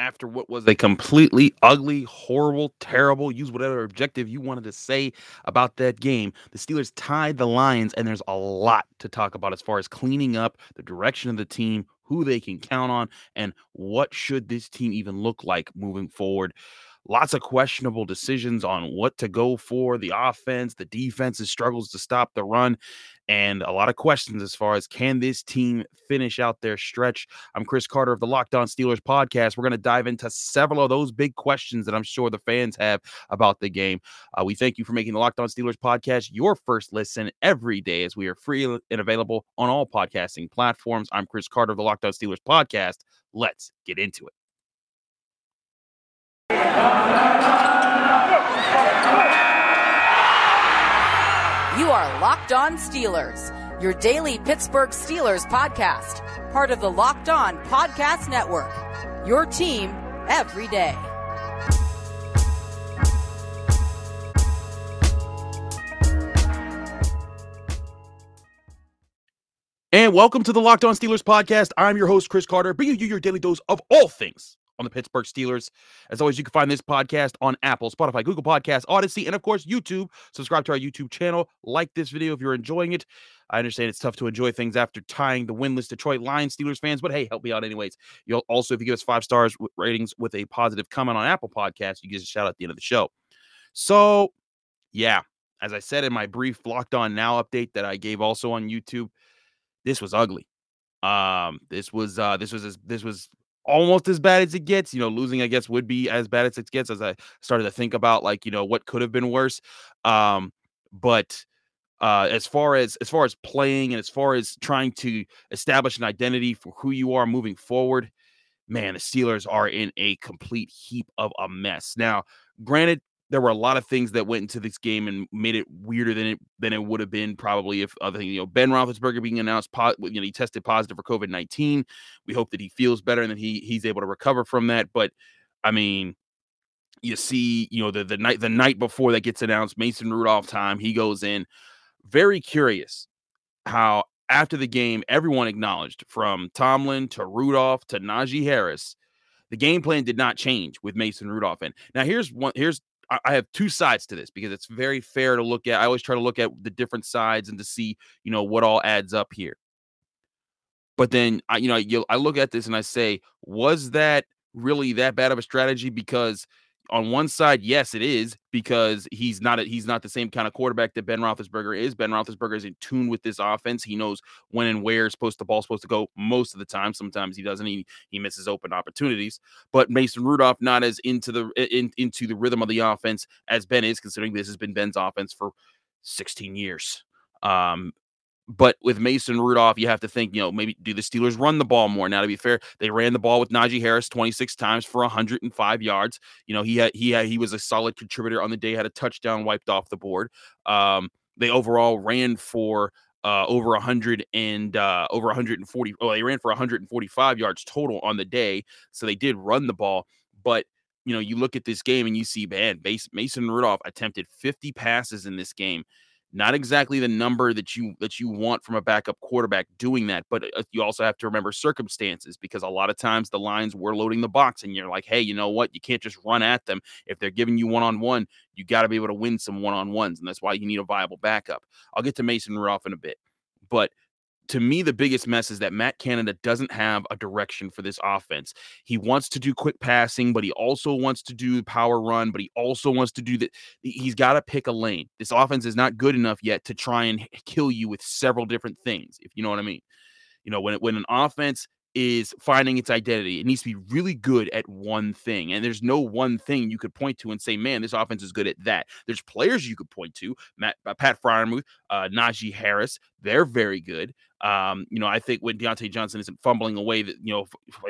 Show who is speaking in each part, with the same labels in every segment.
Speaker 1: after what was a completely ugly, horrible, terrible, use whatever objective you wanted to say about that game. The Steelers tied the Lions, and there's a lot to talk about as far as cleaning up the direction of the team, who they can count on, and what should this team even look like moving forward. Lots of questionable decisions on what to go for the offense, the defense's struggles to stop the run, and a lot of questions as far as can this team finish out their stretch. I'm Chris Carter of the Locked On Steelers podcast. We're going to dive into several of those big questions that I'm sure the fans have about the game. Uh, we thank you for making the Locked On Steelers podcast your first listen every day as we are free and available on all podcasting platforms. I'm Chris Carter of the Locked On Steelers podcast. Let's get into it.
Speaker 2: You are Locked On Steelers, your daily Pittsburgh Steelers podcast, part of the Locked On Podcast Network. Your team every day.
Speaker 1: And welcome to the Locked On Steelers podcast. I'm your host, Chris Carter, bringing you your daily dose of all things on the Pittsburgh Steelers. As always, you can find this podcast on Apple, Spotify, Google Podcasts, Odyssey, and of course, YouTube. Subscribe to our YouTube channel. Like this video if you're enjoying it. I understand it's tough to enjoy things after tying the winless Detroit Lions Steelers fans, but hey, help me out anyways. You'll also, if you give us five stars ratings with a positive comment on Apple Podcasts, you get a shout out at the end of the show. So, yeah, as I said in my brief Locked On Now update that I gave also on YouTube, this was ugly. Um, this was uh, this was this was almost as bad as it gets. You know, losing, I guess, would be as bad as it gets as I started to think about like, you know, what could have been worse. Um, but uh, as far as as far as playing and as far as trying to establish an identity for who you are moving forward, man, the Steelers are in a complete heap of a mess. Now, granted, there were a lot of things that went into this game and made it weirder than it than it would have been probably if other things. You know, Ben Roethlisberger being announced, po- you know, he tested positive for COVID nineteen. We hope that he feels better and that he he's able to recover from that. But I mean, you see, you know, the the night the night before that gets announced, Mason Rudolph time, he goes in. Very curious how after the game, everyone acknowledged from Tomlin to Rudolph to Najee Harris, the game plan did not change with Mason Rudolph in. Now, here's one. Here's I have two sides to this because it's very fair to look at. I always try to look at the different sides and to see, you know, what all adds up here. But then, I, you know, I look at this and I say, was that really that bad of a strategy? Because on one side, yes, it is because he's not a, he's not the same kind of quarterback that Ben Roethlisberger is. Ben Roethlisberger is in tune with this offense. He knows when and where supposed the ball's supposed to go most of the time. Sometimes he doesn't. He he misses open opportunities. But Mason Rudolph not as into the in, into the rhythm of the offense as Ben is, considering this has been Ben's offense for 16 years. Um, but with Mason Rudolph, you have to think, you know, maybe do the Steelers run the ball more? Now, to be fair, they ran the ball with Najee Harris 26 times for 105 yards. You know, he had he had he was a solid contributor on the day, had a touchdown wiped off the board. Um, they overall ran for uh, over 100 and uh, over 140. Oh, they ran for 145 yards total on the day, so they did run the ball. But you know, you look at this game and you see, man, Mason Rudolph attempted 50 passes in this game not exactly the number that you that you want from a backup quarterback doing that but uh, you also have to remember circumstances because a lot of times the lines were loading the box and you're like hey you know what? You can't just run at them. If they're giving you one-on-one you got to be able to win some one-on-ones and that's why you need a viable backup. I'll get to mason rudolph in a bit but to me, the biggest mess is that Matt Canada doesn't have a direction for this offense. He wants to do quick passing, but he also wants to do power run, but he also wants to do that. He's got to pick a lane. This offense is not good enough yet to try and kill you with several different things, if you know what I mean. You know, when when an offense is finding its identity. It needs to be really good at one thing. And there's no one thing you could point to and say, man, this offense is good at that. There's players you could point to, Matt, uh, Pat Freiermuth, uh, Najee Harris. They're very good. Um, you know, I think when Diontae Johnson isn't fumbling away the, you know,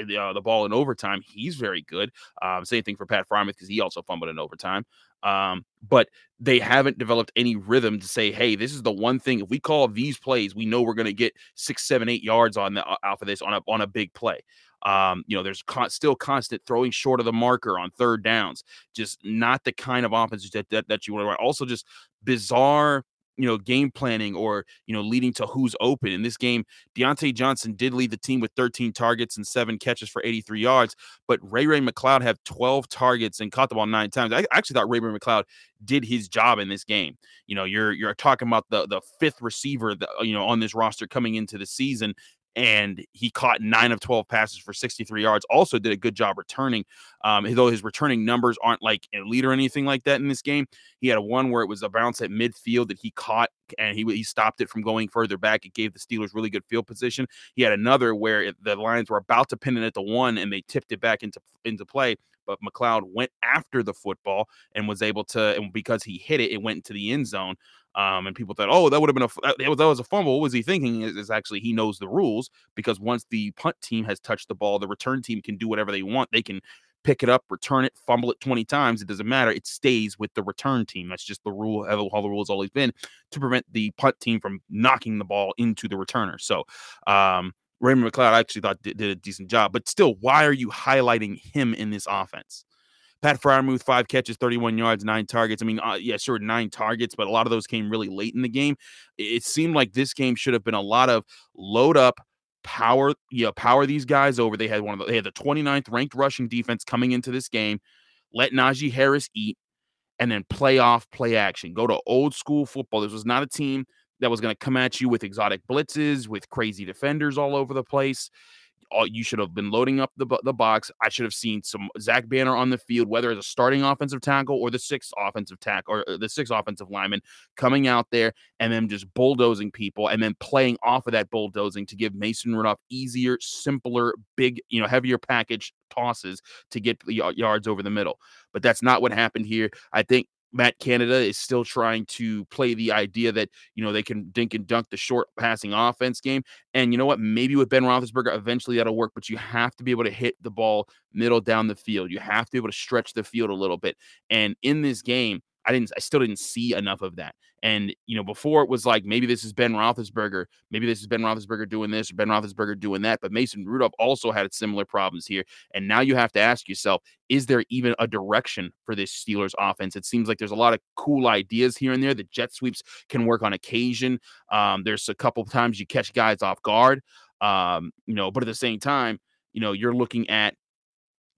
Speaker 1: the, uh, the ball in overtime, he's very good. Um, same thing for Pat Freiermuth because he also fumbled in overtime. Um, but they haven't developed any rhythm to say, hey, this is the one thing. If we call these plays, we know we're going to get six, seven, eight yards on the off of this on a on a big play. Um, you know, there's con- still constant throwing short of the marker on third downs. Just not the kind of offense that that, that you want to run. Also, just bizarre you know, game planning or, you know, leading to who's open. In this game, Diontae Johnson did lead the team with 13 targets and seven catches for 83 yards, but Ray Ray McCloud had 12 targets and caught the ball nine times. I actually thought Ray Ray McCloud did his job in this game. You know, you're you're talking about the the fifth receiver, that, uh, you know, on this roster coming into the season and he caught nine of 12 passes for 63 yards. Also, did a good job returning. Um, though his returning numbers aren't like elite or anything like that in this game, he had a one where it was a bounce at midfield that he caught and he, he stopped it from going further back. It gave the Steelers really good field position. He had another where it, the Lions were about to pin it at the one and they tipped it back into into play. But McCloud went after the football and was able to, and because he hit it, it went into the end zone. Um, and people thought, oh, that would have been a that was, that was a fumble. What was he thinking? Is, is actually he knows the rules because once the punt team has touched the ball, the return team can do whatever they want. They can pick it up, return it, fumble it 20 times. It doesn't matter. It stays with the return team. That's just the rule, how the rule has always been to prevent the punt team from knocking the ball into the returner. So, um, Raymond McCloud I actually thought did, did, a decent job, but still, why are you highlighting him in this offense? Pat Freiermuth, five catches, 31 yards, nine targets. I mean, uh, yeah, sure, nine targets, but a lot of those came really late in the game. It seemed like this game should have been a lot of load up, power, you know, power these guys over. They had one of the, they had the 29th ranked rushing defense coming into this game. Let Najee Harris eat, and then play off play action. Go to old school football. This was not a team that was going to come at you with exotic blitzes, with crazy defenders all over the place you should have been loading up the, the box. I should have seen some Zach Banner on the field, whether as a starting offensive tackle or the sixth offensive tackle or uh, the sixth offensive lineman coming out there and then just bulldozing people and then playing off of that bulldozing to give Mason Rudolph easier, simpler, big, you know, heavier package tosses to get yards over the middle. But that's not what happened here. I think Matt Canada is still trying to play the idea that you know they can dink and dunk the short passing offense game. And you know what? Maybe with Ben Roethlisberger, eventually that'll work. But you have to be able to hit the ball middle down the field. You have to be able to stretch the field a little bit. And in this game, I didn't. I still didn't see enough of that. And you know, before it was like maybe this is Ben Roethlisberger, maybe this is Ben Roethlisberger doing this or Ben Roethlisberger doing that. But Mason Rudolph also had similar problems here. And now you have to ask yourself: Is there even a direction for this Steelers offense? It seems like there's a lot of cool ideas here and there. The jet sweeps can work on occasion. Um, there's a couple times you catch guys off guard. Um, you know, but at the same time, you know, you're looking at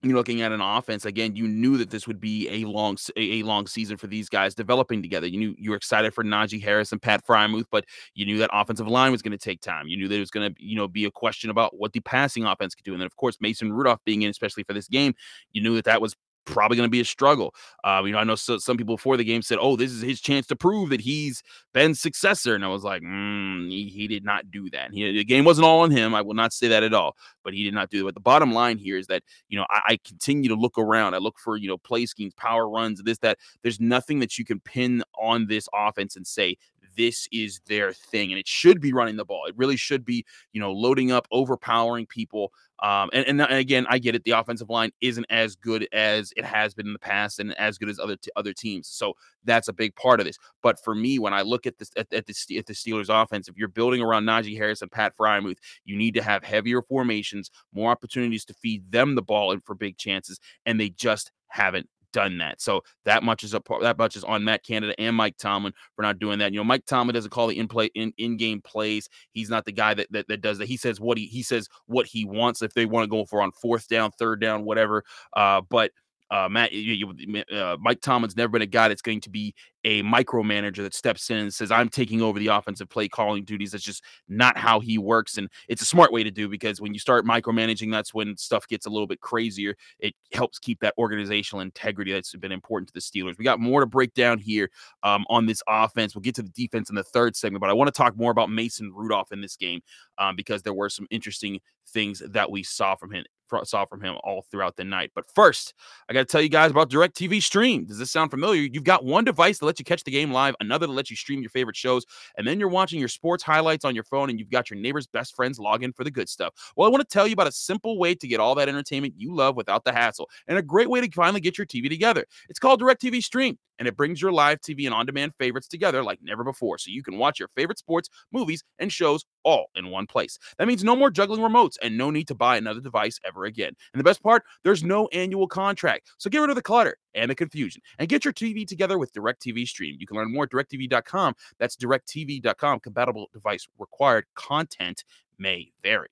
Speaker 1: you're looking at an offense again. You knew that this would be a long, a, long season for these guys developing together. You knew you were excited for Najee Harris and Pat Freiermuth, but you knew that offensive line was going to take time. You knew that it was going to, you know, be a question about what the passing offense could do. And then, of course, Mason Rudolph being in, especially for this game, you knew that that was probably going to be a struggle. Uh, you know, I know so, some people before the game said, "Oh, this is his chance to prove that he's Ben's successor," and I was like, mm, he, he, did not do that. He, the game wasn't all on him. I will not say that at all, but he did not do that. But the bottom line here is that you know I, I continue to look around. I look for you know play schemes, power runs, this that. There's nothing that you can pin on this offense and say this is their thing and it should be running the ball it really should be you know loading up overpowering people um, and, and, again, I get it. The offensive line isn't as good as it has been in the past, and as good as other t- other teams. So that's a big part of this. But for me, when I look at this at, at, the at the Steelers offense, if you're building around Najee Harris and Pat Freiermuth, you need to have heavier formations, more opportunities to feed them the ball and for big chances, and they just haven't done that. So that much is a part that much is on Matt Canada and Mike Tomlin for not doing that. You know, Mike Tomlin doesn't call the in play in in game plays. He's not the guy that, that that does that. He says what he he says what he wants if they want to go for on fourth down, third down, whatever. Uh, but uh, Matt, you, you, uh, Mike Tomlin's never been a guy that's going to be a micromanager that steps in and says, "I'm taking over the offensive play calling duties." That's just not how he works, and it's a smart way to do because when you start micromanaging, that's when stuff gets a little bit crazier. It helps keep that organizational integrity that's been important to the Steelers. We got more to break down here um, on this offense. We'll get to the defense in the third segment, but I want to talk more about Mason Rudolph in this game um, because there were some interesting things that we saw from him saw from him all throughout the night. But first, I got to tell you guys about DirecTV Stream. Does this sound familiar? You've got one device that lets you catch the game live, another that lets you stream your favorite shows, and then you're watching your sports highlights on your phone and you've got your neighbor's best friends log in for the good stuff. Well, I want to tell you about a simple way to get all that entertainment you love without the hassle and a great way to finally get your TV together. It's called DirecTV Stream and it brings your live TV and on demand favorites together like never before. So you can watch your favorite sports, movies, and shows all in one place. That means no more juggling remotes and no need to buy another device ever ever again. And the best part, there's no annual contract. So get rid of the clutter and the confusion and get your TV together with DirecTV Stream. You can learn more at directv.com. That's directv.com. Compatible device required. Content may vary.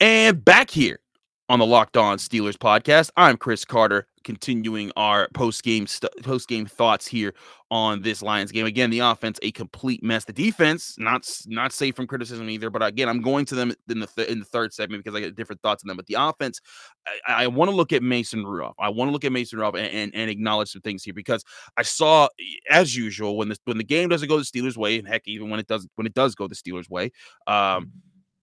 Speaker 1: And back here on the Locked On Steelers podcast, I'm Chris Carter, continuing our post game st- post game thoughts here on this Lions game. Again, the offense a complete mess. The defense not not safe from criticism either. But again, I'm going to them in the th- in the third segment because I get different thoughts on them. But the offense, I, I want to look at Mason Rudolph. I want to look at Mason Rudolph and, and, and acknowledge some things here because I saw as usual when the when the game doesn't go the Steelers' way, and heck, even when it does when it does go the Steelers' way. Um,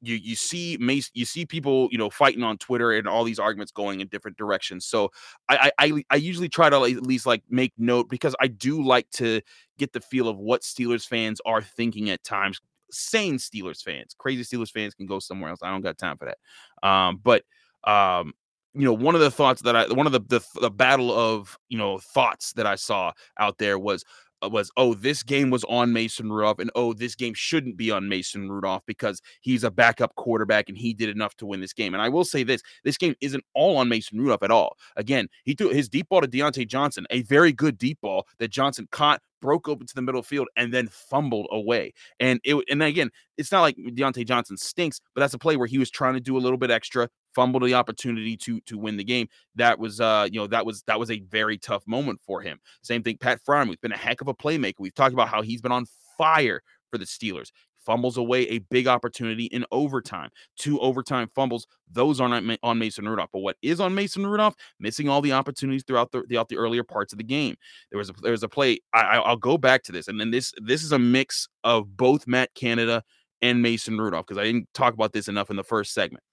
Speaker 1: you you see you see people you know fighting on Twitter and all these arguments going in different directions. So I I I usually try to at least like make note because I do like to get the feel of what Steelers fans are thinking at times. Sane Steelers fans, crazy Steelers fans can go somewhere else. I don't got time for that. Um, but um, you know, one of the thoughts that I, one of the, the the battle of you know thoughts that I saw out there was Uh, was oh this game was on Mason Rudolph and oh this game shouldn't be on Mason Rudolph because he's a backup quarterback and he did enough to win this game. And I will say this, this game isn't all on Mason Rudolph at all. Again, he threw his deep ball to Diontae Johnson, a very good deep ball that Johnson caught broke open to the middle field and then fumbled away. And it and again, it's not like Diontae Johnson stinks, but that's a play where he was trying to do a little bit extra, fumbled the opportunity to to win the game. That was uh, you know, that was that was a very tough moment for him. Same thing, Pat Freiermuth been a heck of a playmaker. We've talked about how he's been on fire for the Steelers fumbles away a big opportunity in overtime. Two overtime fumbles; those are not on Mason Rudolph. But what is on Mason Rudolph? Missing all the opportunities throughout the throughout the earlier parts of the game. There was a there was a play. I, I'll go back to this, and then this this is a mix of both Matt Canada and Mason Rudolph because I didn't talk about this enough in the first segment.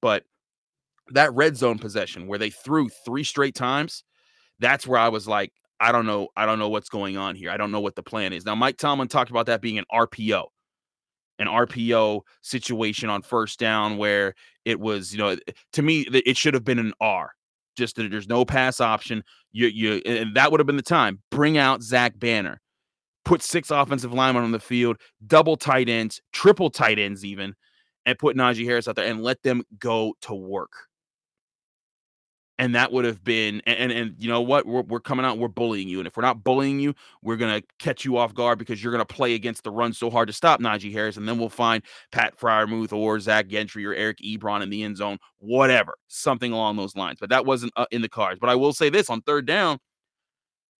Speaker 1: But that red zone possession where they threw three straight times, that's where I was like, I don't know, I don't know what's going on here. I don't know what the plan is. Now, Mike Tomlin talked about that being an RPO an RPO situation on first down where it was, you know, to me, it should have been an R. Just that there's no pass option. You, you, and that would have been the time. Bring out Zach Banner, put six offensive linemen on the field, double tight ends, triple tight ends, even, and put Najee Harris out there and let them go to work and that would have been and, and, and you know what? We're, we're coming out we're bullying you and if we're not bullying you we're gonna catch you off guard because you're gonna play against the run so hard to stop Najee Harris and then we'll find Pat Freiermuth or Zach Gentry or Eric Ebron in the end zone whatever something along those lines but that wasn't uh, in the cards but I will say this on third down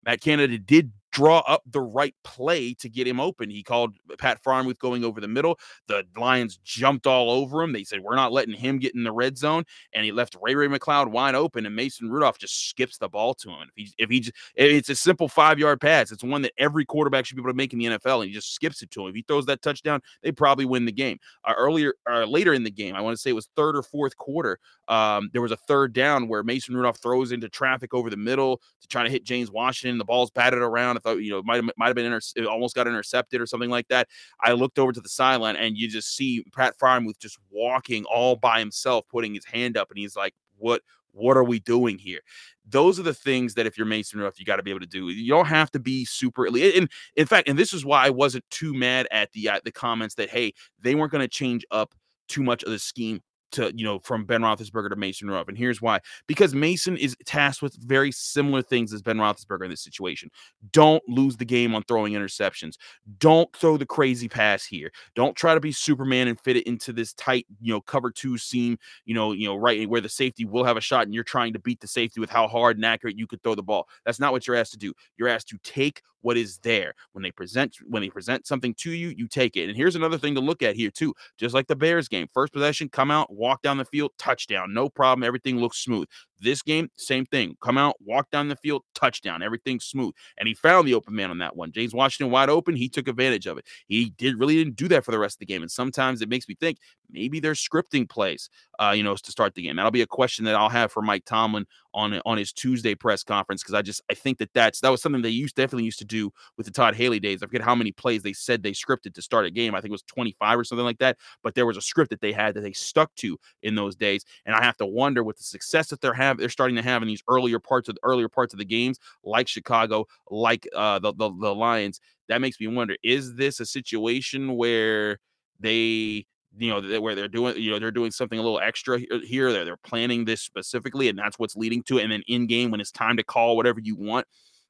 Speaker 1: Matt Canada did draw up the right play to get him open. He called Pat Freiermuth going over the middle. The Lions jumped all over him. They said, We're not letting him get in the red zone. And he left Ray Ray McCloud wide open, and Mason Rudolph just skips the ball to him. If he, if he, just, it's a simple five yard pass. It's one that every quarterback should be able to make in the NFL, and he just skips it to him. If he throws that touchdown, they probably win the game. Uh, earlier, uh, later in the game, I want to say it was third or fourth quarter. Um, there was a third down where Mason Rudolph throws into traffic over the middle to try to hit James Washington. The ball's batted around. Thought, you know, might might have been inter- almost got intercepted or something like that. I looked over to the sideline and you just see Pat Freiermuth just walking all by himself, putting his hand up, and he's like, "What? What are we doing here?" Those are the things that if you're Mason Rudolph, you got to be able to do. You don't have to be super elite. And in fact, and this is why I wasn't too mad at the uh, the comments that hey, they weren't going to change up too much of the scheme to you know from Ben Roethlisberger to Mason Rudolph, and here's why: because Mason is tasked with very similar things as Ben Roethlisberger in this situation. Don't lose the game on throwing interceptions. Don't throw the crazy pass here. Don't try to be Superman and fit it into this tight you know cover two seam. You know you know right where the safety will have a shot, and you're trying to beat the safety with how hard and accurate you could throw the ball. That's not what you're asked to do. You're asked to take what is there. When they present when they present something to you you take it. And here's another thing to look at here too. Just like the bears game first possession come out walk down the field touchdown no problem everything looks smooth this game, same thing. Come out, walk down the field, touchdown, everything's smooth. And he found the open man on that one. James Washington wide open. He took advantage of it. He did really didn't do that for the rest of the game. And sometimes it makes me think maybe they're scripting plays, uh, you know, to start the game. That'll be a question that I'll have for Mike Tomlin on on his Tuesday press conference because I just I think that that's that was something they used definitely used to do with the Todd Haley days. I forget how many plays they said they scripted to start a game. I think it was 25 or something like that. But there was a script that they had that they stuck to in those days. And I have to wonder with the success that they're having have they're starting to have in these earlier parts of the earlier parts of the games, like Chicago, like uh, the, the the Lions. That makes me wonder: is this a situation where they you know where they're doing you know they're doing something a little extra here they're, they're planning this specifically and that's what's leading to it and then in game when it's time to call whatever you want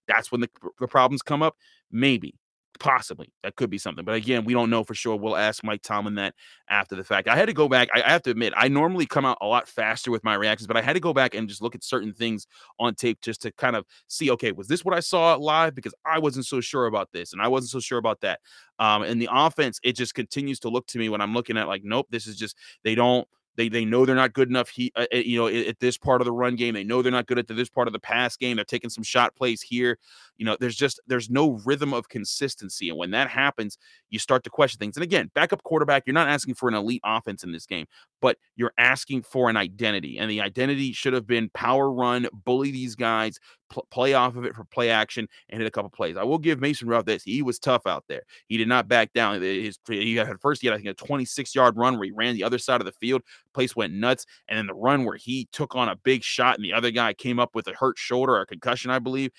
Speaker 1: that's when the, the problems come up maybe Possibly that could be something, but again, we don't know for sure. We'll ask Mike Tomlin that after the fact. I had to go back. I, I, have to admit, I normally come out a lot faster with my reactions, but I had to go back and just look at certain things on tape just to kind of see, okay, was this what I saw live? Because I wasn't so sure about this and I wasn't so sure about that. Um, and the offense, it just continues to look to me when I'm looking at like, nope, this is just they don't they they know they're not good enough. He uh, you know at, at, this part of the run game, they know they're not good at the, this part of the pass game. They're taking some shot plays here. You know, there's just there's no rhythm of consistency, and when that happens, you start to question things. And again, backup quarterback, you're not asking for an elite offense in this game, but you're asking for an identity, and the identity should have been power run, bully these guys, pl- play off of it for play action, and hit a couple plays. I will give Mason Rudolph this. He was tough out there. He did not back down. Eh, his, he had first, he had I think a 26 yard run where he ran the other side of the field. Place went nuts, and then the run where he took on a big shot, and the other guy came up with a hurt shoulder, a concussion, I believe.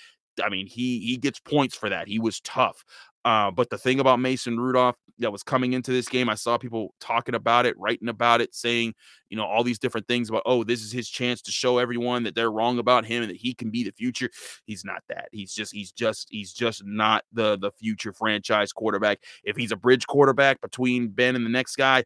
Speaker 1: I mean, he he gets points for that. He was tough. Uh, but the thing about Mason Rudolph that was coming into this game, I saw people talking about it, writing about it, saying, you know, all these different things about, oh, this is his chance to show everyone that they're wrong about him and that he can be the future. He's not that. He's just, he's just, he's just not the the future franchise quarterback. If he's a bridge quarterback between Ben and the next guy,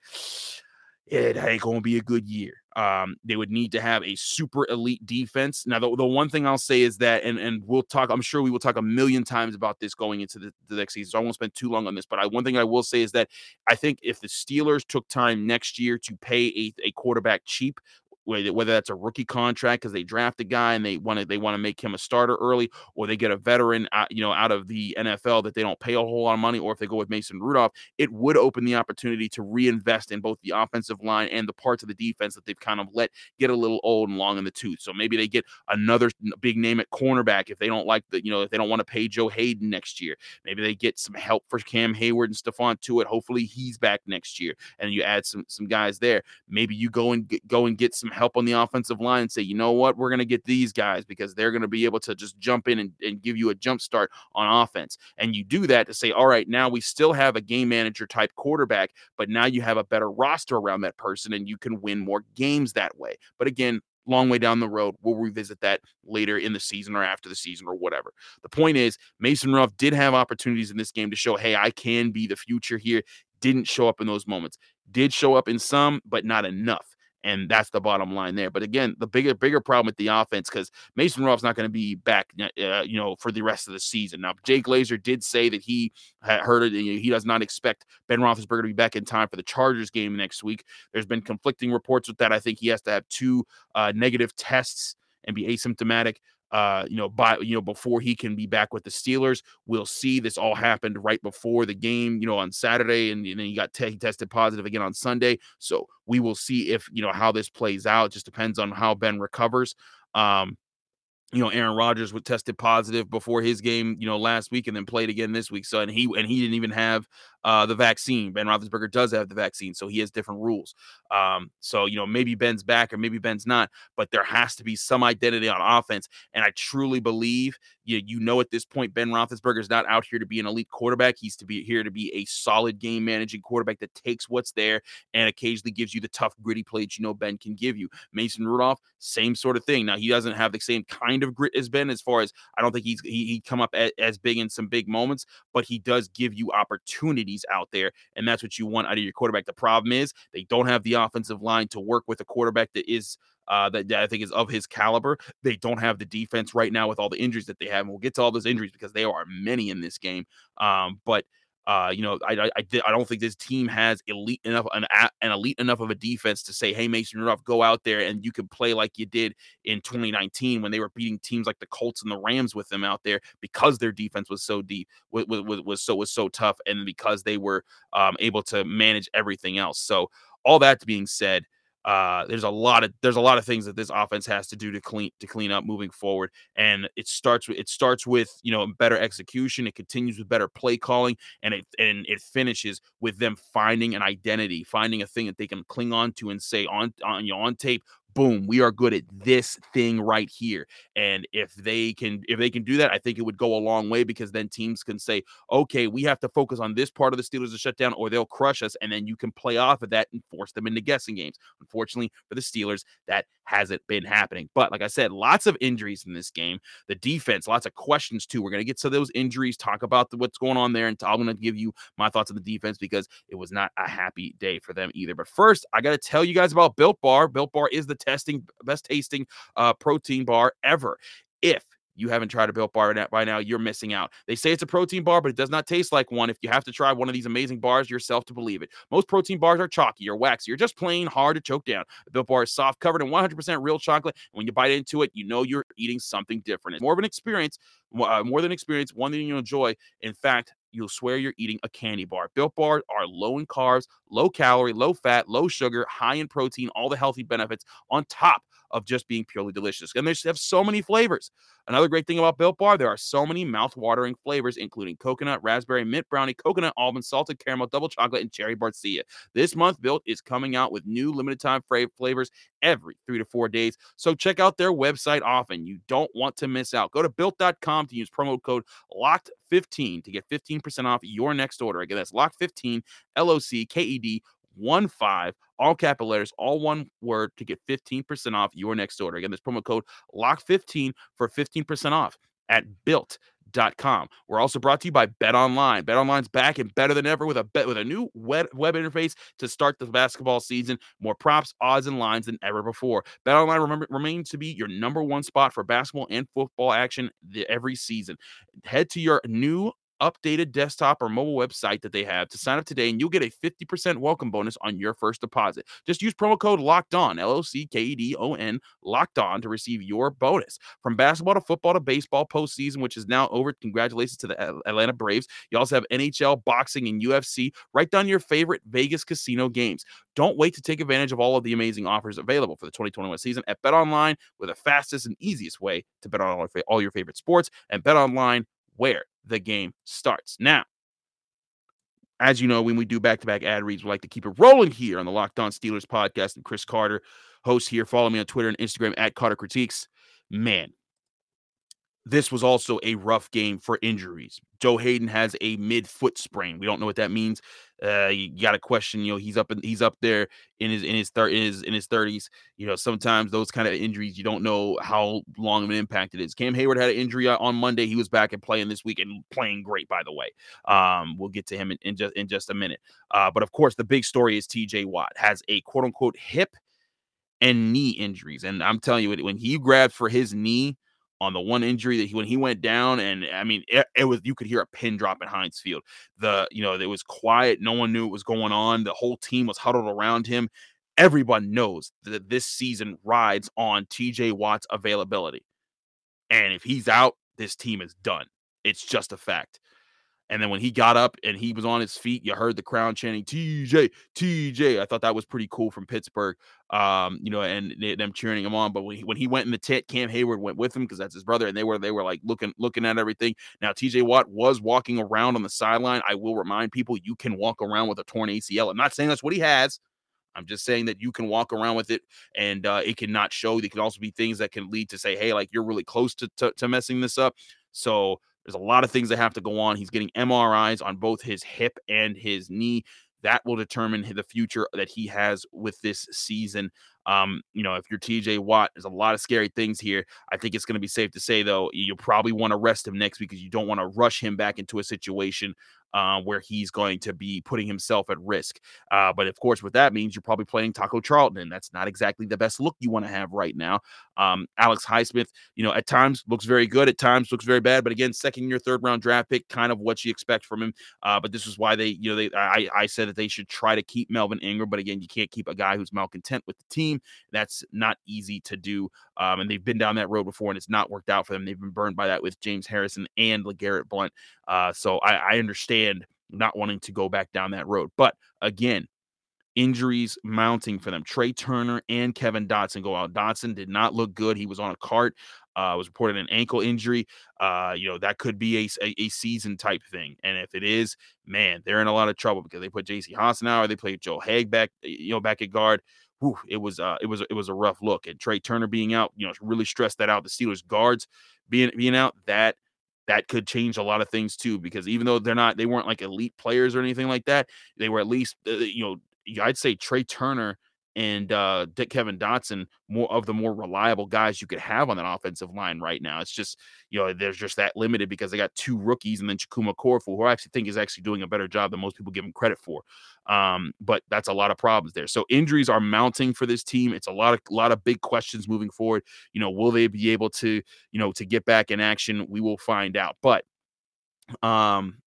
Speaker 1: it ain't gonna be a good year. Um, they would need to have a super elite defense. Now, the, the one thing I'll say is that, and and we'll talk. I'm sure we will talk a million times about this going into the, the next season. So I won't spend too long on this. But I, one thing I will say is that I think if the Steelers took time next year to pay a, a quarterback cheap, whether that's a rookie contract because they draft a guy and they want to they want to make him a starter early, or they get a veteran, out, you know, out of the NFL that they don't pay a whole lot of money, or if they go with Mason Rudolph, it would open the opportunity to reinvest in both the offensive line and the parts of the defense that they've kind of let get a little old and long in the tooth. So maybe they get another big name at cornerback if they don't like the, you know, if they don't want to pay Joe Haden next year. Maybe they get some help for Cam Hayward and Stephon Tuitt. Hopefully he's back next year, and you add some some guys there. Maybe you go and get, go and get some help on the offensive line and say, you know what, we're going to get these guys because they're going to be able to just jump in and, and give you a jump start on offense. And you do that to say, all right, now we still have a game manager type quarterback, but now you have a better roster around that person and you can win more games that way. But again, long way down the road. We'll revisit that later in the season or after the season or whatever. The point is, Mason Ruff did have opportunities in this game to show, hey, I can be the future here. Didn't show up in those moments. Did show up in some, but not enough and that's the bottom line there. But again, the bigger bigger problem with the offense because Mason Rudolph's not going to be back, uh, you know, for the rest of the season. Now, Jay Glazer did say that he had heard it. He does not expect Ben Roethlisberger to be back in time for the Chargers game next week. There's been conflicting reports with that. I think he has to have two uh, negative tests and be asymptomatic uh, you know, by you know, before he can be back with the Steelers. We'll see. This all happened right before the game, you know, on Saturday, and, and then he got he tested positive again on Sunday. So we will see if you know how this plays out. Just depends on how Ben recovers. Um, you know, Aaron Rodgers was tested positive before his game, you know, last week and then played again this week. So and he and he didn't even have uh, the vaccine. Ben Roethlisberger does have the vaccine, so he has different rules. Um, so you know, maybe Ben's back or maybe Ben's not, but there has to be some identity on offense. And I truly believe you you know at this point Ben Roethlisberger is not out here to be an elite quarterback. He's to be here to be a solid game managing quarterback that takes what's there and occasionally gives you the tough gritty plays you know Ben can give you. Mason Rudolph, same sort of thing. Now he doesn't have the same kind of grit as Ben as far as I don't think he's he, he come up as, as big in some big moments, but he does give you out there, and that's what you want out of your quarterback. The problem is they don't have the offensive line to work with a quarterback that is uh, that, that, I think is of his caliber. They don't have the defense right now with all the injuries that they have. And we'll get to all those injuries because there are many in this game. Um, but uh, you know, I, I I, I don't think this team has elite enough an, an elite enough of a defense to say, hey, Mason Rudolph, go out there and you can play like you did in 2019 when they were beating teams like the Colts and the Rams with them out there because their defense was so deep, was, was, was so was so tough, and because they were um, able to manage everything else. So all that being said, uh, there's a lot of there's a lot of things that this offense has to do to clean to clean up moving forward, and it starts with it starts with you know better execution. It continues with better play calling, and it and it finishes with them finding an identity, finding a thing that they can cling on to and say on on you know, on tape boom, we are good at this thing right here. And if they can if they can do that, I think it would go a long way because then teams can say, okay, we have to focus on this part of the Steelers to shut down, or they'll crush us, and then you can play off of that and force them into guessing games. Unfortunately for the Steelers, that hasn't been happening. But like I said, lots of injuries in this game. The defense, lots of questions too. We're gonna get to those injuries, talk about the, what's going on there, and I'm gonna give you my thoughts on the defense because it was not a happy day for them either. But first, I gotta tell you guys about Built Bar. Built Bar is the testing best tasting uh, protein bar ever. If you haven't tried a Built Bar by now, you're missing out. They say it's a protein bar, but it does not taste like one if you have to try one of these amazing bars yourself to believe it. Most protein bars are chalky or waxy. You're just plain hard to choke down. The Built Bar is soft, covered in 100% real chocolate. And when you bite into it, you know you're eating something different. It's more of an experience, uh, more than experience, one that you enjoy. In fact, you'll swear you're eating a candy bar. Built bars are low in carbs, low calorie, low fat, low sugar, high in protein, all the healthy benefits on top of just being purely delicious. And they have so many flavors. Another great thing about Built Bar, there are so many mouth-watering flavors, including coconut, raspberry, mint brownie, coconut almond, salted caramel, double chocolate, and cherry barcia. This month, Built is coming out with new limited time flavors every three to four days. So check out their website often. You don't want to miss out. Go to built.com to use promo code LOCKED15 to get 15% off your next order. Again, that's LOCKED15, L O C K E D one five, all capital letters, all one word to get 15% off your next order. Again, this promo code LOCK15 for 15% off at built.com. We're also brought to you by Bet Online. Bet Online's back and better than ever with a bet with a new web, web interface to start the basketball season. More props, odds, and lines than ever before. Bet Online remember, remains to be your number one spot for basketball and football action the, every season. Head to your new updated desktop or mobile website that they have to sign up today, and you'll get a 50% welcome bonus on your first deposit. Just use promo code locked on, L O C K E D O N, locked on to receive your bonus. From basketball to football to baseball postseason, which is now over. Congratulations to the Atlanta Braves. You also have NHL, boxing, and UFC. Write down your favorite Vegas casino games. Don't wait to take advantage of all of the amazing offers available for the 2021 season at Bet Online with the fastest and easiest way to bet on all your favorite sports and Bet Online where the game starts. Now, as you know, when we do back to back ad reads, we like to keep it rolling here on the Locked On Steelers podcast. And Chris Carter, host here. Follow me on Twitter and Instagram at Carter Critiques. Man, this was also a rough game for injuries. Joe Haden has a mid foot sprain. We don't know what that means. Uh, you got to question. You know, he's up in, he's up there in his in his thir- in his in his thirties. You know, sometimes those kind of injuries you don't know how long of an impact it is. Cam Hayward had an injury on Monday. He was back and playing this week and playing great. By the way, um, we'll get to him in, in just in just a minute. Uh, but of course, the big story is T.J. Watt has a quote unquote hip and knee injuries, and I'm telling you, when he grabbed for his knee on the one injury that he when he went down and I mean it, it, was you could hear a pin drop in Heinz Field. The you know it was quiet, no one knew what was going on. The whole team was huddled around him. Everyone knows that this season rides on TJ Watt's availability. And if he's out, this team is done. It's just a fact. And then when he got up and he was on his feet, you heard the crowd chanting TJ, TJ. I thought that was pretty cool from Pittsburgh. Um, you know, and they, them cheering him on. But when he, when he went in the tit, Cam Hayward went with him because that's his brother, and they were they were like looking looking at everything. Now TJ Watt was walking around on the sideline. I will remind people you can walk around with a torn ACL. I'm not saying that's what he has. I'm just saying that you can walk around with it and uh, it cannot show. There can also be things that can lead to say, hey, like you're really close to, to, to messing this up. So there's a lot of things that have to go on. He's getting MRIs on both his hip and his knee. That will determine the future that he has with this season. Um, you know, if you're TJ Watt, there's a lot of scary things here. I think it's going to be safe to say, though, you'll probably want to rest him next because you don't want to rush him back into a situation uh, where he's going to be putting himself at risk. Uh, but of course, what that means, you're probably playing Taco Charlton, and that's not exactly the best look you want to have right now. Um, Alex Highsmith, you know, at times looks very good, at times looks very bad. But again, second year, third round draft pick, kind of what you expect from him. Uh, but this is why they, you know, they I, I said that they should try to keep Melvin Ingram. But again, you can't keep a guy who's malcontent with the team. That's not easy to do. Um, and they've been down that road before, and it's not worked out for them. They've been burned by that with James Harrison and LeGarrette Blunt. Uh, so I, I understand not wanting to go back down that road. But again, injuries mounting for them. Trey Turner and Kevin Dotson go out. Dotson did not look good. He was on a cart. Uh, was reported an ankle injury. Uh, you know that could be a, a, a, season type thing, and if it is, man, they're in a lot of trouble because they put J.C. Hassenauer, they played Joe Haeg back, you know, back at guard. whew, it was uh, it was it was a rough look. And Trey Turner being out, you know, really stressed that out. The Steelers guards being being out, that that could change a lot of things too. Because even though they're not, they weren't like elite players or anything like that, they were at least uh, you know, I'd say Trey Turner and uh, Dick Kevin Dotson more of the more reliable guys you could have on that offensive line right now. It's just you know there's just that limited because they got two rookies and then Chukwuma Okorafor, who I actually think is actually doing a better job than most people give him credit for. Um, but that's a lot of problems there. So injuries are mounting for this team. It's a lot of a lot of big questions moving forward. You know, will they be able to you know to get back in action? We will find out. But um,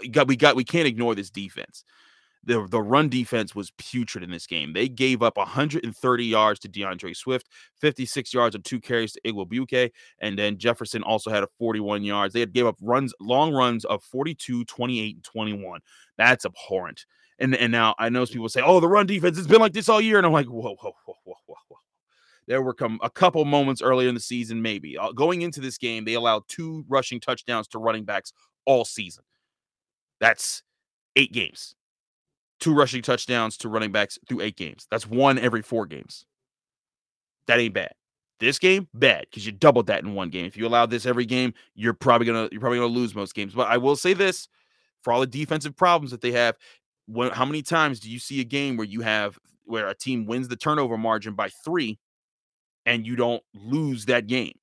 Speaker 1: we got we got we can't ignore this defense the, the run defense was putrid in this game. They gave up 130 yards to D'Andre Swift, 56 yards and two carries to Igwebuike, and then Jefferson also had a 41 yards. They had gave up runs, long runs of 42, 28, and 21. That's abhorrent. And and now I know people say, "Oh, the run defense has been like this all year," and I'm like, "Whoa, whoa, whoa, whoa, whoa, whoa." There were come a couple moments earlier in the season, maybe uh, going into this game, they allowed two rushing touchdowns to running backs all season. That's eight games two rushing touchdowns to running backs through eight games. That's one every four games. That ain't bad. This game, bad because you doubled that in one game. If you allow this every game, you're probably gonna you're probably gonna lose most games. But I will say this: for all the defensive problems that they have, when, how many times do you see a game where you have where a team wins the turnover margin by three, and you don't lose that game?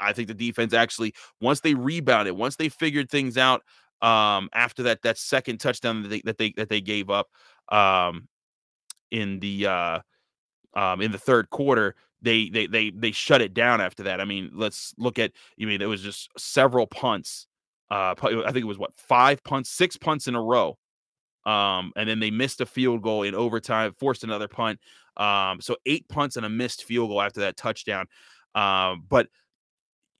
Speaker 1: I think the defense actually, once they rebounded, once they figured things out, um, after that that second touchdown that they that they that they gave up um, in the uh, um, in the third quarter they they they they shut it down after that. I mean, let's look at you mean there was just several punts. Uh, I think it was what five punts, six punts in a row. Um, and then they missed a field goal in overtime, forced another punt. Um, so eight punts and a missed field goal after that touchdown. Um, but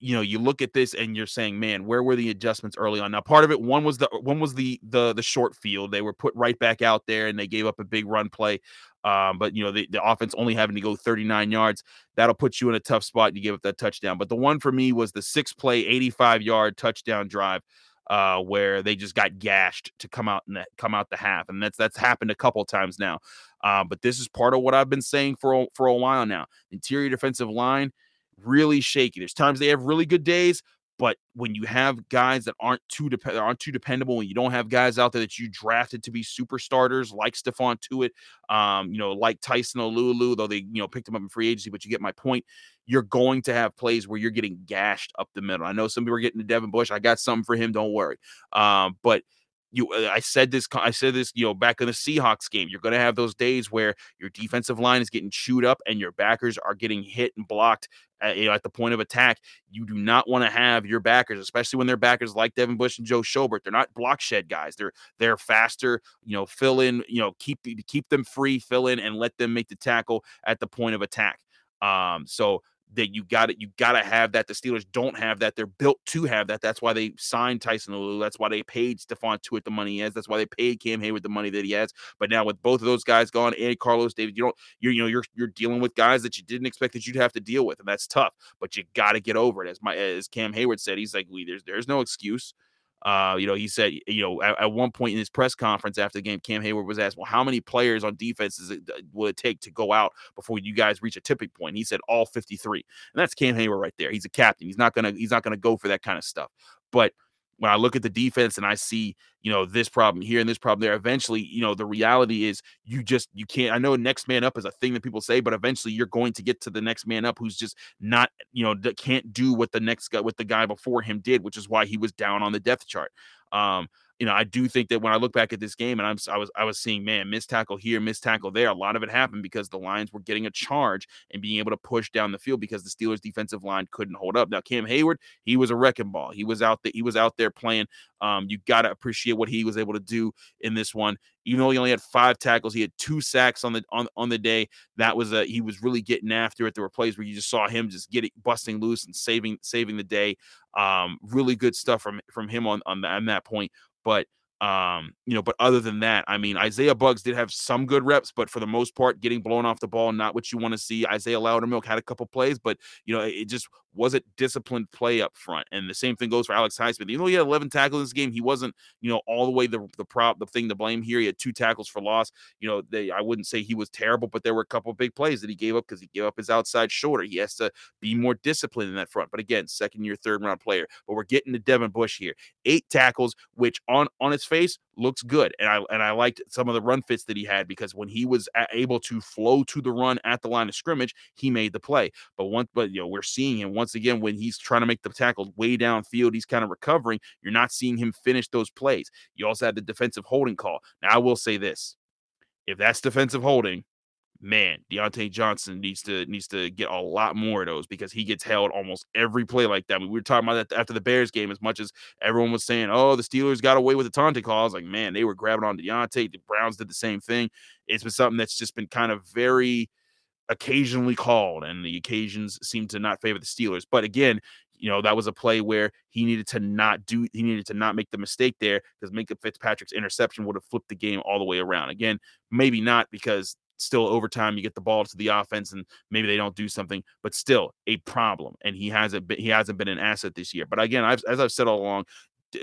Speaker 1: you know you look at this and you're saying man where were the adjustments early on now part of it one was the one was the the the short field they were put right back out there and they gave up a big run play um, but you know the, the offense only having to go 39 yards that'll put you in a tough spot and you give up that touchdown but the one for me was the six play 85 yard touchdown drive uh, where they just got gashed to come out and come out the half, and that's that's happened a couple times now. Uh, but this is part of what I've been saying for a, for a while now. Interior defensive line really shaky. There's times they have really good days, but when you have guys that aren't too dep- aren't too dependable, and you don't have guys out there that you drafted to be super starters like Stephon Tuitt, um, you know, like Tyson Alualu, though they you know picked him up in free agency, but you get my point. You're going to have plays where you're getting gashed up the middle. I know some people are getting to Devin Bush. I got something for him. Don't worry. Um, but you uh, I said this I said this you know back in the Seahawks game you're going to have those days where your defensive line is getting chewed up and your backers are getting hit and blocked at, you know, at the point of attack. You do not want to have your backers especially when they're backers like Devin Bush and Joe Schobert they're not block shed guys they're they're faster you know fill in you know keep keep them free fill in and let them make the tackle at the point of attack. Um so that you got it. You got to have that. The Steelers don't have that. They're built to have that. That's why they signed Tyson Alualu. That's why they paid Stephon Tuitt the money he has. That's why they paid Cam Hayward the money that he has. But now with both of those guys gone, and Carlos Davis, you don't. You're you know you're you're dealing with guys that you didn't expect that you'd have to deal with, and that's tough. But you got to get over it. As my as Cam Hayward said, he's like, we there's there's no excuse. Uh, you know, he said, you know, at, at, one point in his press conference after the game, Cam Hayward was asked, well, how many players on defense is it, will it take to go out before you guys reach a tipping point? he said all 53. And that's Cam Hayward right there. He's a captain. He's not gonna, he's not gonna go for that kind of stuff. But when I look at the defense and I see, you know, this problem here and this problem there, eventually, you know, the reality is you just you can't. I know next man up is a thing that people say, but eventually you're going to get to the next man up who's just not, you know, can't do what the next guy, what the guy before him did, which is why he was down on the depth chart. Um, you know, I do think that when I look back at this game and I'm I was I was seeing man, miss tackle here, miss tackle there. A lot of it happened because the Lions were getting a charge and being able to push down the field because the Steelers defensive line couldn't hold up. Now Cam Hayward, he was a wrecking ball. He was out there, he was out there playing. Um, you got to appreciate what he was able to do in this one. Even though he only had five tackles, he had two sacks on the on, on the day. That was a he was really getting after it. There were plays where you just saw him just getting busting loose and saving saving the day. Um, really good stuff from from him on on, the, on that point. But Um, you know, but other than that, I mean, Isaiah Buggs did have some good reps, but for the most part, getting blown off the ball, not what you want to see. Isaiah Loudermilk had a couple plays, but you know, it just wasn't disciplined play up front. And the same thing goes for Alex Highsmith. Even though he had 11 tackles in this game, he wasn't, you know, all the way the the prop the thing to blame here. He had two tackles for loss. You know, they I wouldn't say he was terrible, but there were a couple big plays that he gave up because he gave up his outside shoulder. He has to be more disciplined in that front. But again, second year, third round player. But we're getting to Devin Bush here. Eight tackles, which on on its face looks good. And I and I liked some of the run fits that he had because when he was able to flow to the run at the line of scrimmage, he made the play. But once but you know, we're seeing him once again when he's trying to make the tackles way downfield, he's kind of recovering. You're not seeing him finish those plays. You also had the defensive holding call. Now I will say this. If that's defensive holding, man, Diontae Johnson needs to needs to get a lot more of those because he gets held almost every play like that. I mean, we were talking about that after the Bears game, as much as everyone was saying, "Oh, the Steelers got away with the taunting calls." Like, man, they were grabbing on Diontae. The Browns did the same thing. It's been something that's just been kind of very occasionally called, and the occasions seem to not favor the Steelers. But again, you know, that was a play where he needed to not do, he needed to not make the mistake there because Minkah Fitzpatrick's interception would have flipped the game all the way around. Again, maybe not because still overtime you get the ball to the offense and maybe they don't do something but still a problem and he hasn't been he hasn't been an asset this year but again I've, as i've said all along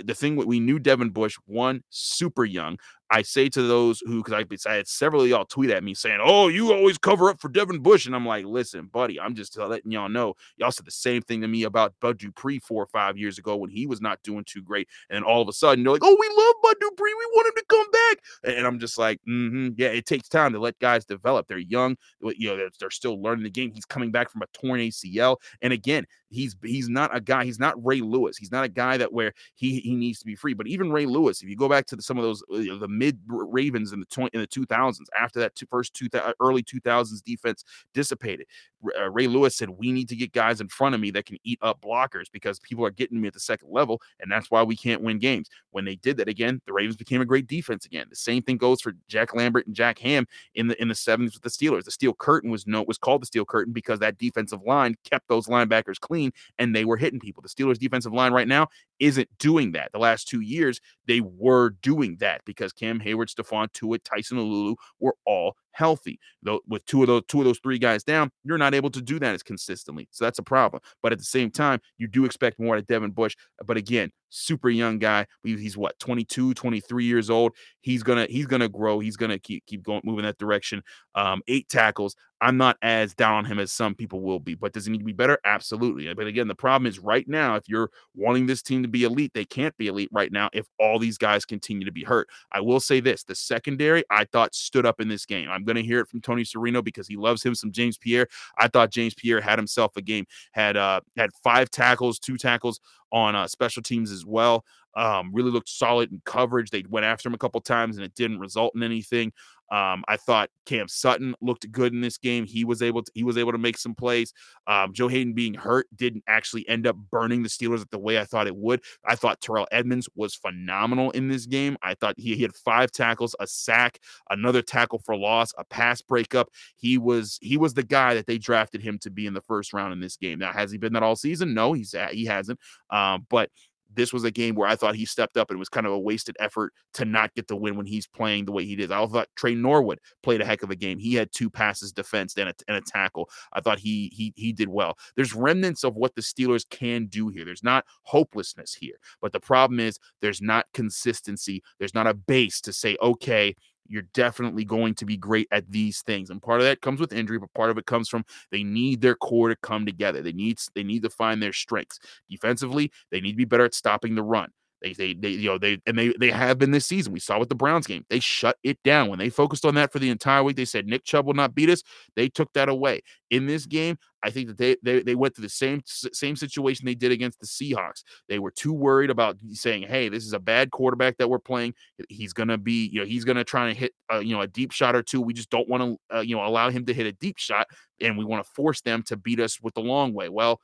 Speaker 1: the thing we knew Devin Bush, one super young. I say to those who, because I, had several of y'all tweet at me saying, "Oh, you always cover up for Devin Bush," and I'm like, "Listen, buddy, I'm just letting y'all know. Y'all said the same thing to me about Bud Dupree four or five years ago when he was not doing too great, and then all of a sudden you're like, "Oh, we love Bud Dupree. We want him to come back," and I'm just like, mm-hmm, "Yeah, it takes time to let guys develop. They're young. You know, they're, they're still learning the game. He's coming back from a torn ACL, and again, he's he's not a guy. He's not Ray Lewis. He's not a guy that where he he needs to be free. But even Ray Lewis, if you go back to the, some of those uh, the mid Ravens in the 20, in the 2000s, after that two, first two early 2000s defense dissipated, uh, Ray Lewis said we need to get guys in front of me that can eat up blockers because people are getting me at the second level, and that's why we can't win games. When they did that again, the Ravens became a great defense again. The same thing goes for Jack Lambert and Jack Ham in the in the 70s with the Steelers. The steel curtain was no was called the steel curtain because that defensive line kept those linebackers clean and they were hitting people. The Steelers defensive line right now isn't doing that. The last two years, they were doing that because Cam Heyward, Stephon Tuitt, Tyson Alualu were all healthy. Though with two of those two of those three guys down, you're not able to do that as consistently. So that's a problem. But at the same time, you do expect more out of Devin Bush. But again, super young guy. He's what 22, 23 years old. He's gonna he's gonna grow. He's gonna keep keep going moving that direction. Um, eight tackles. I'm not as down on him as some people will be, but does he need to be better? Absolutely. But again, the problem is right now, if you're wanting this team to be elite, they can't be elite right now if all these guys continue to be hurt. I will say this the secondary, I thought stood up in this game. I'm going to hear it from Tony Serino because he loves him some James Pierre. I thought James Pierre had himself a game, had uh had five tackles, two tackles on uh, special teams as well. Um, really looked solid in coverage. They went after him a couple times and it didn't result in anything. Um, I thought Cam Sutton looked good in this game. He was able to he was able to make some plays. Um, Joe Haden being hurt didn't actually end up burning the Steelers the way I thought it would. I thought Terrell Edmunds was phenomenal in this game. I thought he, he had five tackles, a sack, another tackle for loss, a pass breakup. He was he was the guy that they drafted him to be in the first round in this game. Now has he been that all season? No, he's he hasn't. Um, but this was a game where I thought he stepped up and it was kind of a wasted effort to not get the win when he's playing the way he did. I thought Tre Norwood played a heck of a game. He had two passes defense and a, and a tackle. I thought he he he did well. There's remnants of what the Steelers can do here. There's not hopelessness here, but the problem is there's not consistency. There's not a base to say, okay, you're definitely going to be great at these things. And part of that comes with injury, but part of it comes from they need their core to come together. They need they need to find their strengths. Defensively, they need to be better at stopping the run. They, they, they, you know, they, and they, they have been this season. We saw with the Browns game. They shut it down when they focused on that for the entire week. They said Nick Chubb will not beat us. They took that away in this game. I think that they, they, they went through the same, same situation they did against the Seahawks. They were too worried about saying, Hey, this is a bad quarterback that we're playing. He's going to be, you know, he's going to try to hit, uh, you know, a deep shot or two. We just don't want to, uh, you know, allow him to hit a deep shot. And we want to force them to beat us with the long way. Well,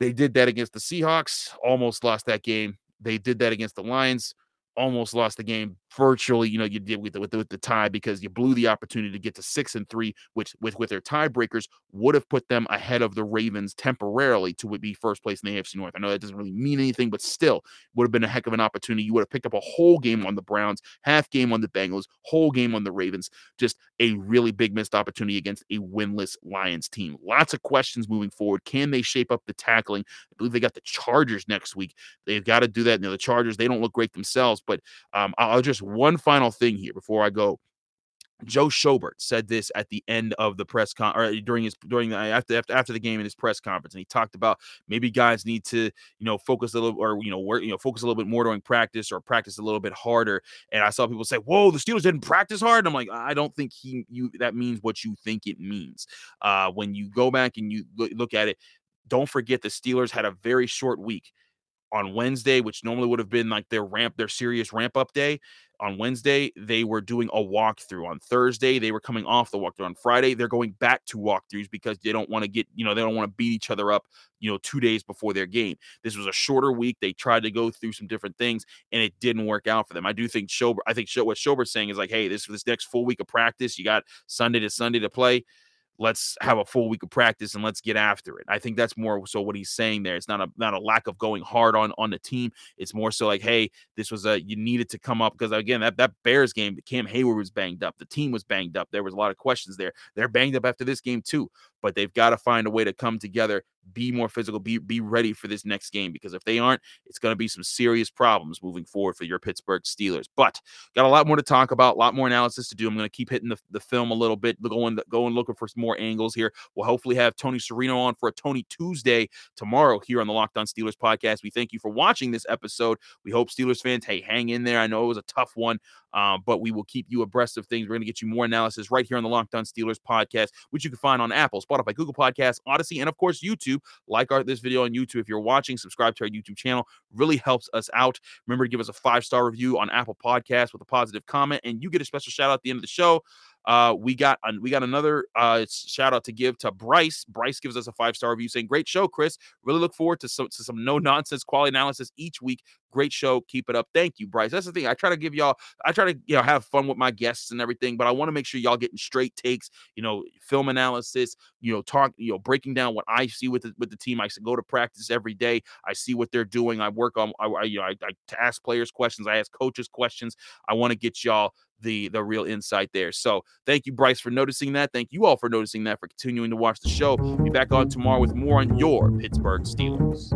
Speaker 1: they did that against the Seahawks, almost lost that game. They did that against the Lions, almost lost the game. Virtually, you know, you did with the, with the, with the tie because you blew the opportunity to get to six and three, which with with their tiebreakers would have put them ahead of the Ravens temporarily to be first place in the AFC North. I know that doesn't really mean anything, but still would have been a heck of an opportunity. You would have picked up a whole game on the Browns, half game on the Bengals, whole game on the Ravens. Just a really big missed opportunity against a winless Lions team. Lots of questions moving forward. Can they shape up the tackling? I believe they got the Chargers next week. They've got to do that. You know, the Chargers, they don't look great themselves, but um, I'll just one final thing here before I go. Joe Schobert said this at the end of the press con or during his during the after after after the game in his press conference, and he talked about maybe guys need to you know focus a little or you know work you know focus a little bit more during practice or practice a little bit harder. And I saw people say, "Whoa, the Steelers didn't practice hard." And I'm like, I don't think he you that means what you think it means. Uh, when you go back and you look, look at it, don't forget the Steelers had a very short week on Wednesday, which normally would have been like their ramp, their serious ramp up day on Wednesday, they were doing a walkthrough. On Thursday, they were coming off the walkthrough. On Friday, they're going back to walkthroughs because they don't want to get, you know, they don't want to beat each other up, you know, two days before their game. This was a shorter week. They tried to go through some different things and it didn't work out for them. I do think Schobert, I think what Schobert's saying is like, hey, this this next full week of practice, you got Sunday to Sunday to play let's have a full week of practice and let's get after it. I think that's more so what he's saying there. It's not a not a lack of going hard on on the team. It's more so like, hey, this was a you needed to come up because again that that Bears game, Cam Heyward was banged up, the team was banged up. There was a lot of questions there. They're banged up after this game too, but they've got to find a way to come together be more physical, be be ready for this next game because if they aren't, it's going to be some serious problems moving forward for your Pittsburgh Steelers. But got a lot more to talk about, a lot more analysis to do. I'm going to keep hitting the, the film a little bit, going going looking for some more angles here. We'll hopefully have Tony Serino on for a Tony Tuesday tomorrow here on the Locked On Steelers podcast. We thank you for watching this episode. We hope Steelers fans, hey, hang in there. I know it was a tough one, um, but we will keep you abreast of things. We're going to get you more analysis right here on the Locked On Steelers podcast, which you can find on Apple, Spotify, Google Podcasts, Odysee, and of course YouTube. Like our this video on YouTube if you're watching. Subscribe to our YouTube channel. Really helps us out. Remember to give us a five star review on Apple Podcasts with a positive comment, and you get a special shout out at the end of the show. Uh, we got we got another uh, shout out to give to Bryce. Bryce gives us a five star review saying, "Great show, Chris. Really look forward to some to some no nonsense quality analysis each week. Great show. Keep it up. Thank you, Bryce. That's the thing. I try to give y'all. I try to you know have fun with my guests and everything, but I want to make sure y'all getting straight takes. You know, film analysis. You know, talk. You know, breaking down what I see with the, with the team. I go to practice every day. I see what they're doing. I work on. I, I you know I, I ask players questions. I ask coaches questions. I want to get y'all the the real insight there. So thank you, Bryce, for noticing that. Thank you all for noticing that, for continuing to watch the show. Be back on tomorrow with more on your Pittsburgh Steelers.